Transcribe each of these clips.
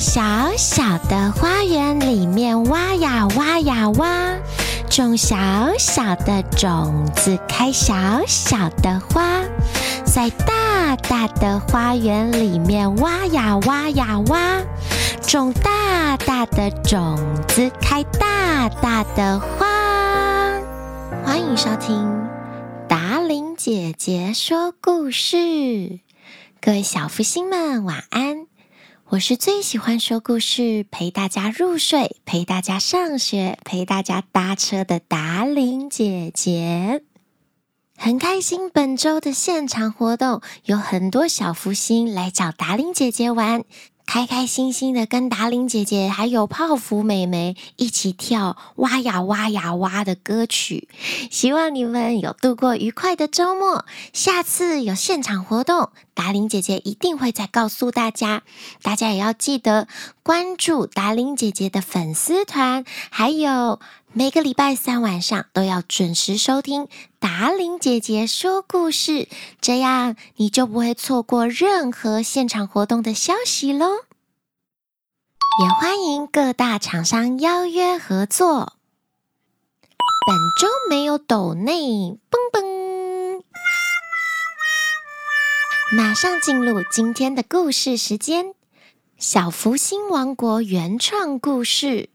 小小的花园里面挖呀挖呀挖，种小小的种子，开小小的花，在大大的花园里面挖呀挖呀挖，种大大的种子，开大大的花。欢迎收听达伶姐姐说故事，各位小福星们晚安。我是最喜欢说故事、陪大家入睡、陪大家上学、陪大家搭车的达玲姐姐。很开心，本周的现场活动有很多小福星来找达玲姐姐玩。开开心心的跟达玲姐姐还有泡芙妹妹一起跳挖呀挖呀挖的歌曲，希望你们有度过愉快的周末。下次有现场活动，达玲姐姐一定会再告诉大家。大家也要记得关注达玲姐姐的粉丝团，还有。每个礼拜三晚上都要准时收听达玲姐姐说故事，这样你就不会错过任何现场活动的消息喽。也欢迎各大厂商邀约合作。本周没有抖内，蹦蹦。马上进入今天的故事时间，小福星王国原创故事。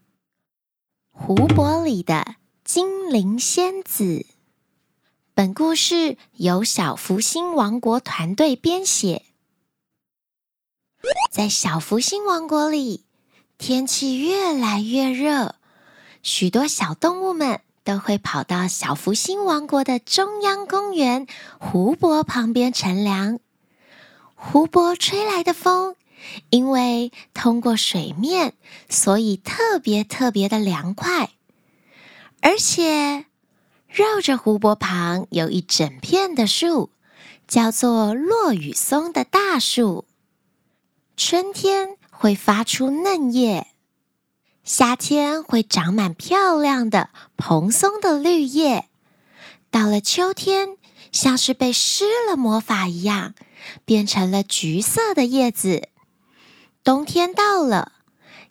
湖泊里的精灵仙子。本故事由小福星王国团队编写。在小福星王国里，天气越来越热，许多小动物们都会跑到小福星王国的中央公园湖泊旁边乘凉。湖泊吹来的风。因为通过水面，所以特别特别的凉快。而且绕着湖泊旁有一整片的树，叫做落雨松的大树。春天会发出嫩叶，夏天会长满漂亮的蓬松的绿叶。到了秋天，像是被施了魔法一样，变成了橘色的叶子。冬天到了，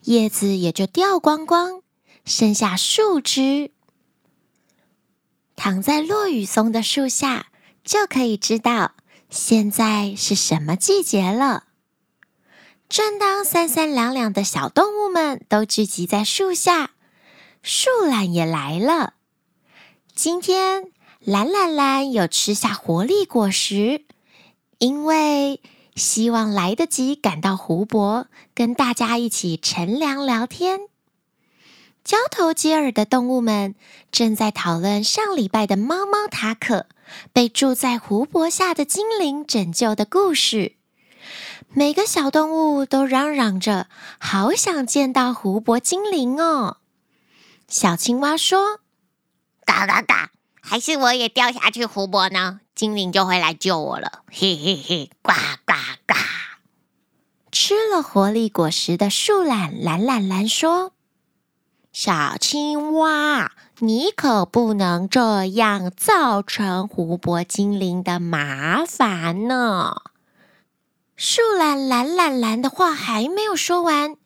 叶子也就掉光光，剩下树枝。躺在落羽松的树下，就可以知道现在是什么季节了。正当三三两两的小动物们都聚集在树下，树懒也来了。今天，懒懒懒有吃下活力果实，因为。希望来得及赶到湖泊，跟大家一起乘凉聊天。交头接耳的动物们正在讨论上礼拜的猫猫塔可被住在湖泊下的精灵拯救的故事。每个小动物都嚷嚷着，好想见到湖泊精灵哦。小青蛙说：“嘎嘎嘎，还是我也掉下去湖泊呢？”精灵就会来救我了，嘿嘿嘿，呱呱呱！吃了活力果实的树懒懒懒懒说：“小青蛙，你可不能这样造成湖泊精灵的麻烦呢。”树懒懒懒懒的话还没有说完，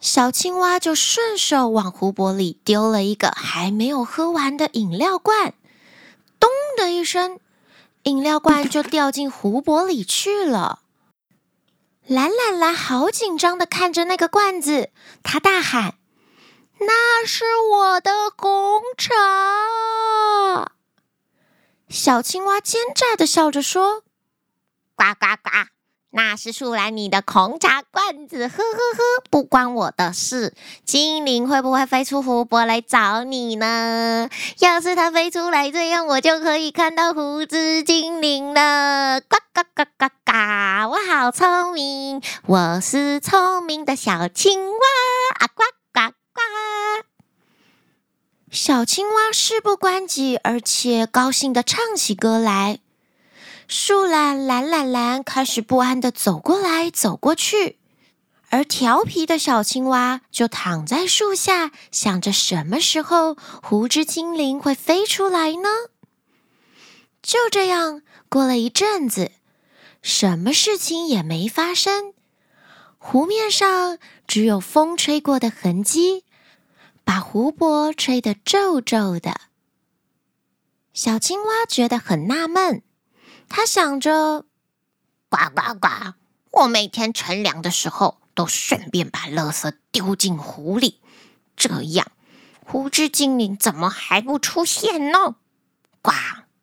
小青蛙就顺手往湖泊里丢了一个还没有喝完的饮料罐，咚的一声。饮料罐就掉进湖泊里去了。懒懒懒好紧张的看着那个罐子，他大喊：“那是我的红茶！”小青蛙奸诈的笑着说：“呱呱呱。”那是树懒你的红茶罐子，呵呵呵，不关我的事。精灵会不会飞出湖泊来找你呢？要是它飞出来，这样我就可以看到胡子精灵了。呱呱呱呱呱！我好聪明，我是聪明的小青蛙啊！呱呱呱！小青蛙事不关己，而且高兴的唱起歌来。树懒懒懒懒开始不安的走过来走过去，而调皮的小青蛙就躺在树下，想着什么时候胡子精灵会飞出来呢？就这样过了一阵子，什么事情也没发生，湖面上只有风吹过的痕迹，把湖泊吹得皱皱的。小青蛙觉得很纳闷，他想着：“呱呱呱！我每天乘凉的时候，都顺便把垃圾丢进湖里，这样湖之精灵怎么还不出现呢？”呱！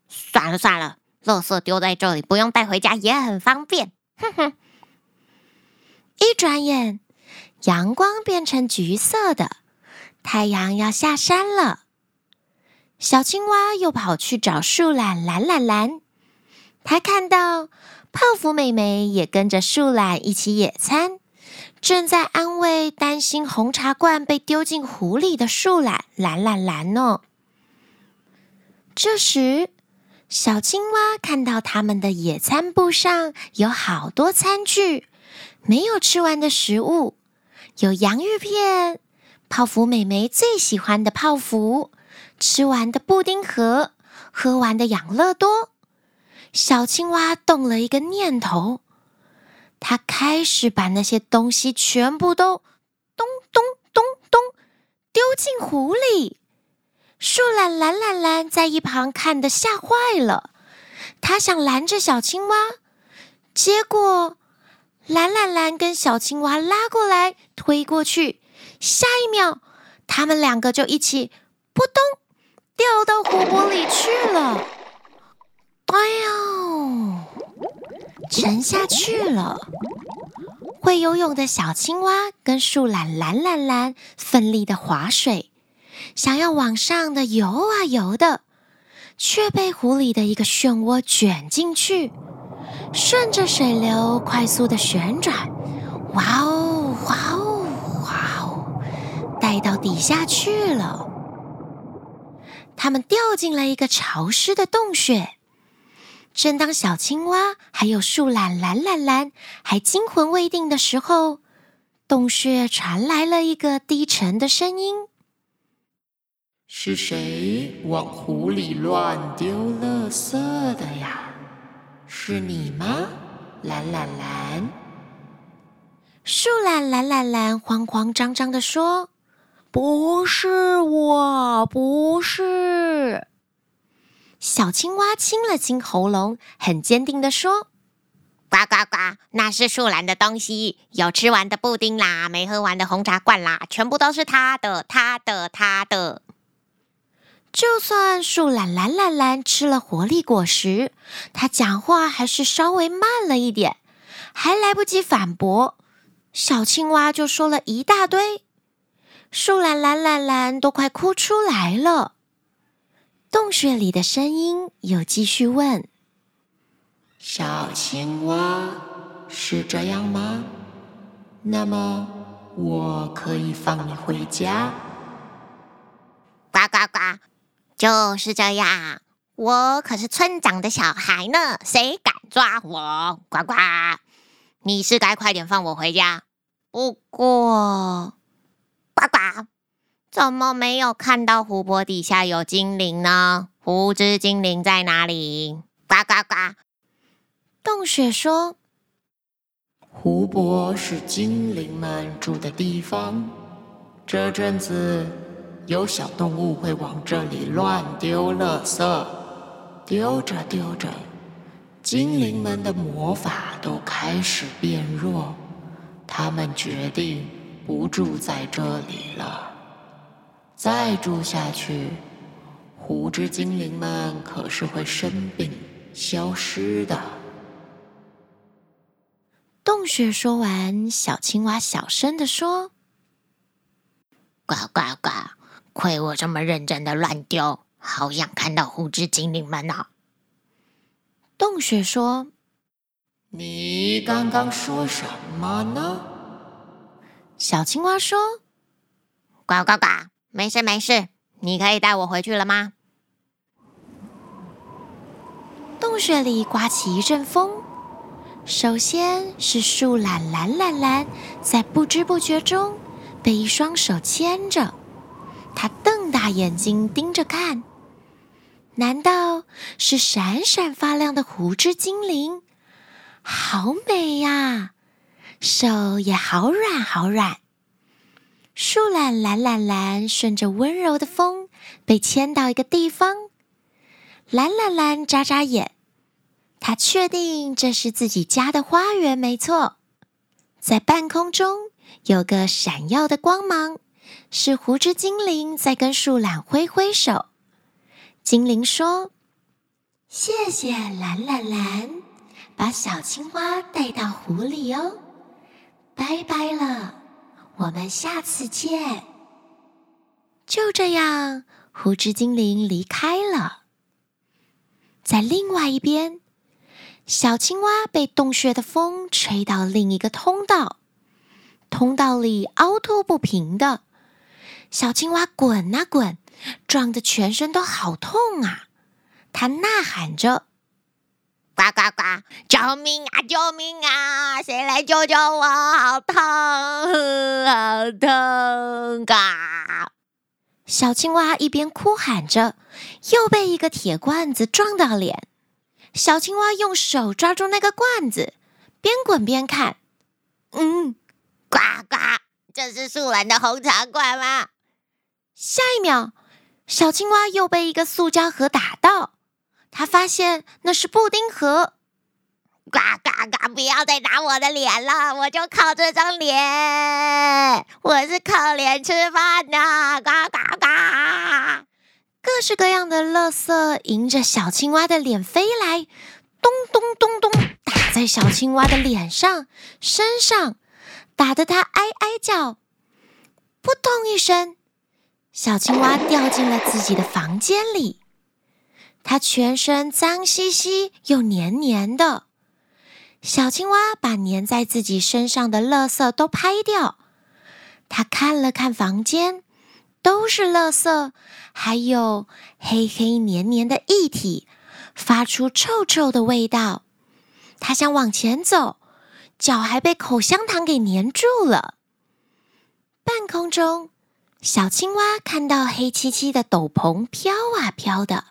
算了算了，垃圾丢在这里，不用带回家也很方便。哼哼。一转眼，阳光变成橘色的，太阳要下山了。小青蛙又跑去找树懒懒懒懒，他看到泡芙妹妹也跟着树懒一起野餐，正在安慰担心红茶罐被丢进湖里的树懒懒懒懒呢。这时，小青蛙看到他们的野餐布上有好多餐具。没有吃完的食物，有洋芋片、泡芙美眉最喜欢的泡芙、吃完的布丁盒、喝完的养乐多。小青蛙动了一个念头，它开始把那些东西全部都咚咚咚咚丢进湖里。树懒懒懒懒在一旁看得吓坏了，它想拦着小青蛙，结果。蓝蓝蓝跟小青蛙拉过来，推过去，下一秒，他们两个就一起扑通掉到湖泊里去了。哎呦，沉下去了！会游泳的小青蛙跟树懒蓝蓝蓝奋力的划水，想要往上的游啊游的，却被湖里的一个漩涡卷进去。顺着水流快速的旋转，哇哦，哇哦，哇哦，带到底下去了。他们掉进了一个潮湿的洞穴。正当小青蛙还有树懒懒懒懒还惊魂未定的时候，洞穴传来了一个低沉的声音：“是谁往湖里乱丢垃圾的呀？”是你吗，蓝懒蓝？树懒蓝懒懒慌慌张张的说：“不是我，不是。”小青蛙清了清喉咙，很坚定地说：“呱呱呱，那是树懒的东西，有吃完的布丁啦，没喝完的红茶罐啦，全部都是他的，他的，他的。”就算树懒蓝蓝蓝吃了活力果实，他讲话还是稍微慢了一点，还来不及反驳，小青蛙就说了一大堆，树懒蓝蓝蓝都快哭出来了。洞穴里的声音又继续问：“小青蛙是这样吗？那么我可以放你回家？”呱呱呱！就是这样，我可是村长的小孩呢，谁敢抓我？呱呱！你是该快点放我回家。不过，呱呱，怎么没有看到湖泊底下有精灵呢？湖之精灵在哪里？呱呱呱！洞穴说：“湖泊是精灵们住的地方，这阵子。”有小动物会往这里乱丢垃圾，丢着丢着，精灵们的魔法都开始变弱，他们决定不住在这里了。再住下去，湖之精灵们可是会生病、消失的。洞穴说完，小青蛙小声的说：“呱呱呱。”亏我这么认真的乱丢，好想看到湖之精灵们呢。洞穴说：“你刚刚说什么呢？”小青蛙说：“呱呱呱，没事没事，你可以带我回去了吗？”洞穴里刮起一阵风，首先是树懒蓝蓝蓝，在不知不觉中被一双手牵着。他瞪大眼睛盯着看，难道是闪闪发亮的湖之精灵？好美呀！手也好软好软。树懒懒懒懒顺着温柔的风被牵到一个地方，懒懒懒眨眨眼，他确定这是自己家的花园，没错。在半空中有个闪耀的光芒，是狐之精灵在跟树懒挥挥手。精灵说：“谢谢懒懒懒，把小青蛙带到湖里哦，拜拜了。”我们下次见。就这样，胡之精灵离开了。在另外一边，小青蛙被洞穴的风吹到另一个通道，通道里凹凸不平的，小青蛙滚啊滚，撞得全身都好痛啊！它呐喊着。呱呱呱！救命啊！救命啊！谁来救救我？好痛，好痛！呱！小青蛙一边哭喊着，又被一个铁罐子撞到脸。小青蛙用手抓住那个罐子，边滚边看。嗯，呱呱！这是树懒的红茶罐吗？下一秒，小青蛙又被一个塑胶盒打到。他发现那是布丁盒，呱呱呱！不要再打我的脸了，我就靠这张脸，我是靠脸吃饭的，呱呱呱！各式各样的垃圾迎着小青蛙的脸飞来，咚咚咚咚，打在小青蛙的脸上、身上，打得它哀哀叫。扑通一声，小青蛙掉进了自己的房间里。它全身脏兮兮又黏黏的，小青蛙把粘在自己身上的垃圾都拍掉。它看了看房间，都是垃圾，还有黑黑黏黏的液体，发出臭臭的味道。它想往前走，脚还被口香糖给粘住了。半空中，小青蛙看到黑漆漆的斗篷飘啊飘的。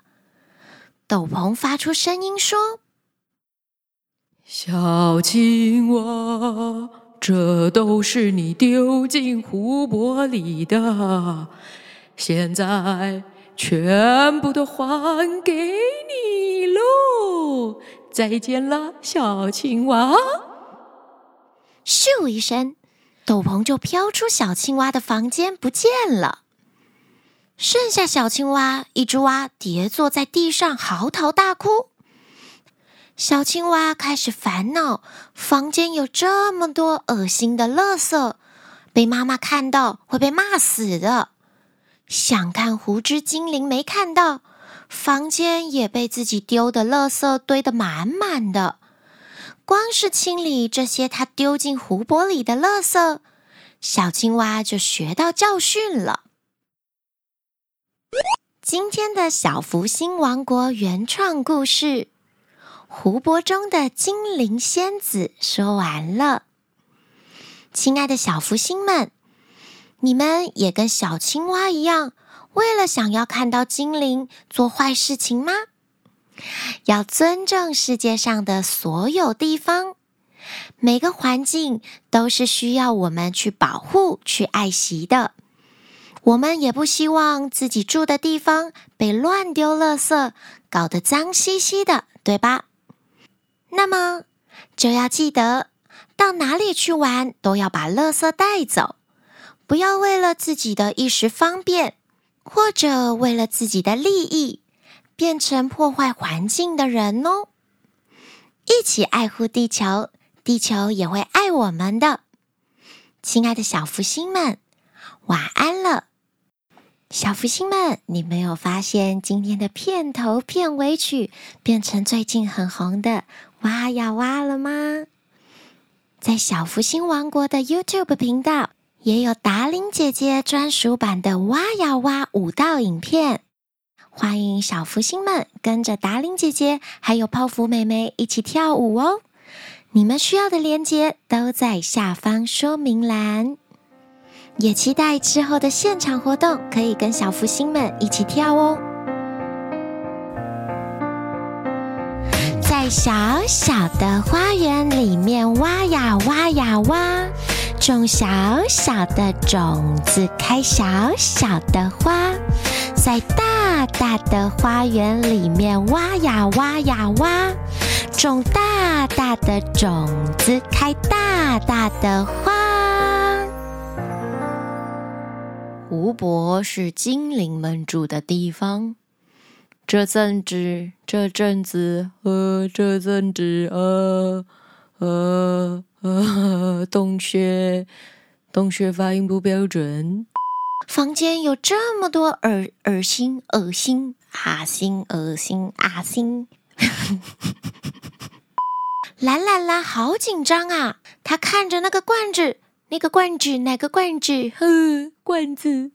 斗篷发出声音说：“小青蛙，这都是你丢进湖泊里的，现在全部都还给你喽！再见了，小青蛙。”咻一声，斗篷就飘出小青蛙的房间，不见了。剩下小青蛙一只蛙跌坐在地上嚎啕大哭。小青蛙开始烦恼：房间有这么多恶心的垃圾，被妈妈看到会被骂死的。想看狐之精灵没看到，房间也被自己丢的垃圾堆得满满的。光是清理这些它丢进湖泊里的垃圾，小青蛙就学到教训了。今天的小福星王国原创故事《湖泊中的精灵仙子》说完了。亲爱的小福星们，你们也跟小青蛙一样，为了想要看到精灵做坏事情吗？要尊重世界上的所有地方，每个环境都是需要我们去保护、去爱惜的。我们也不希望自己住的地方被乱丢垃圾，搞得脏兮兮的，对吧？那么就要记得，到哪里去玩都要把垃圾带走，不要为了自己的一时方便，或者为了自己的利益，变成破坏环境的人哦。一起爱护地球，地球也会爱我们的。亲爱的小福星们，晚安了。小福星们，你没有发现今天的片头片尾曲变成最近很红的“哇呀哇”了吗？在小福星王国的 YouTube 频道也有达伶姐姐专属版的“哇呀哇”舞蹈影片，欢迎小福星们跟着达伶姐姐还有泡芙妹妹一起跳舞哦！你们需要的链接都在下方说明栏。也期待之后的现场活动，可以跟小福星们一起跳哦！在小小的花园里面挖呀挖呀挖，种小小的种子，开小小的花。在大大的花园里面挖呀挖呀挖，种大大的种子，开大大的花。湖泊是精灵们住的地方。这阵子，这阵子，呃，这阵子，呃，呃，呃，洞穴，洞穴发音不标准。房间有这么多恶恶心、恶心、啊心、恶心、啊心。兰兰兰好紧张啊！他看着那个罐子，那个罐子，哪个罐子？呵，罐子。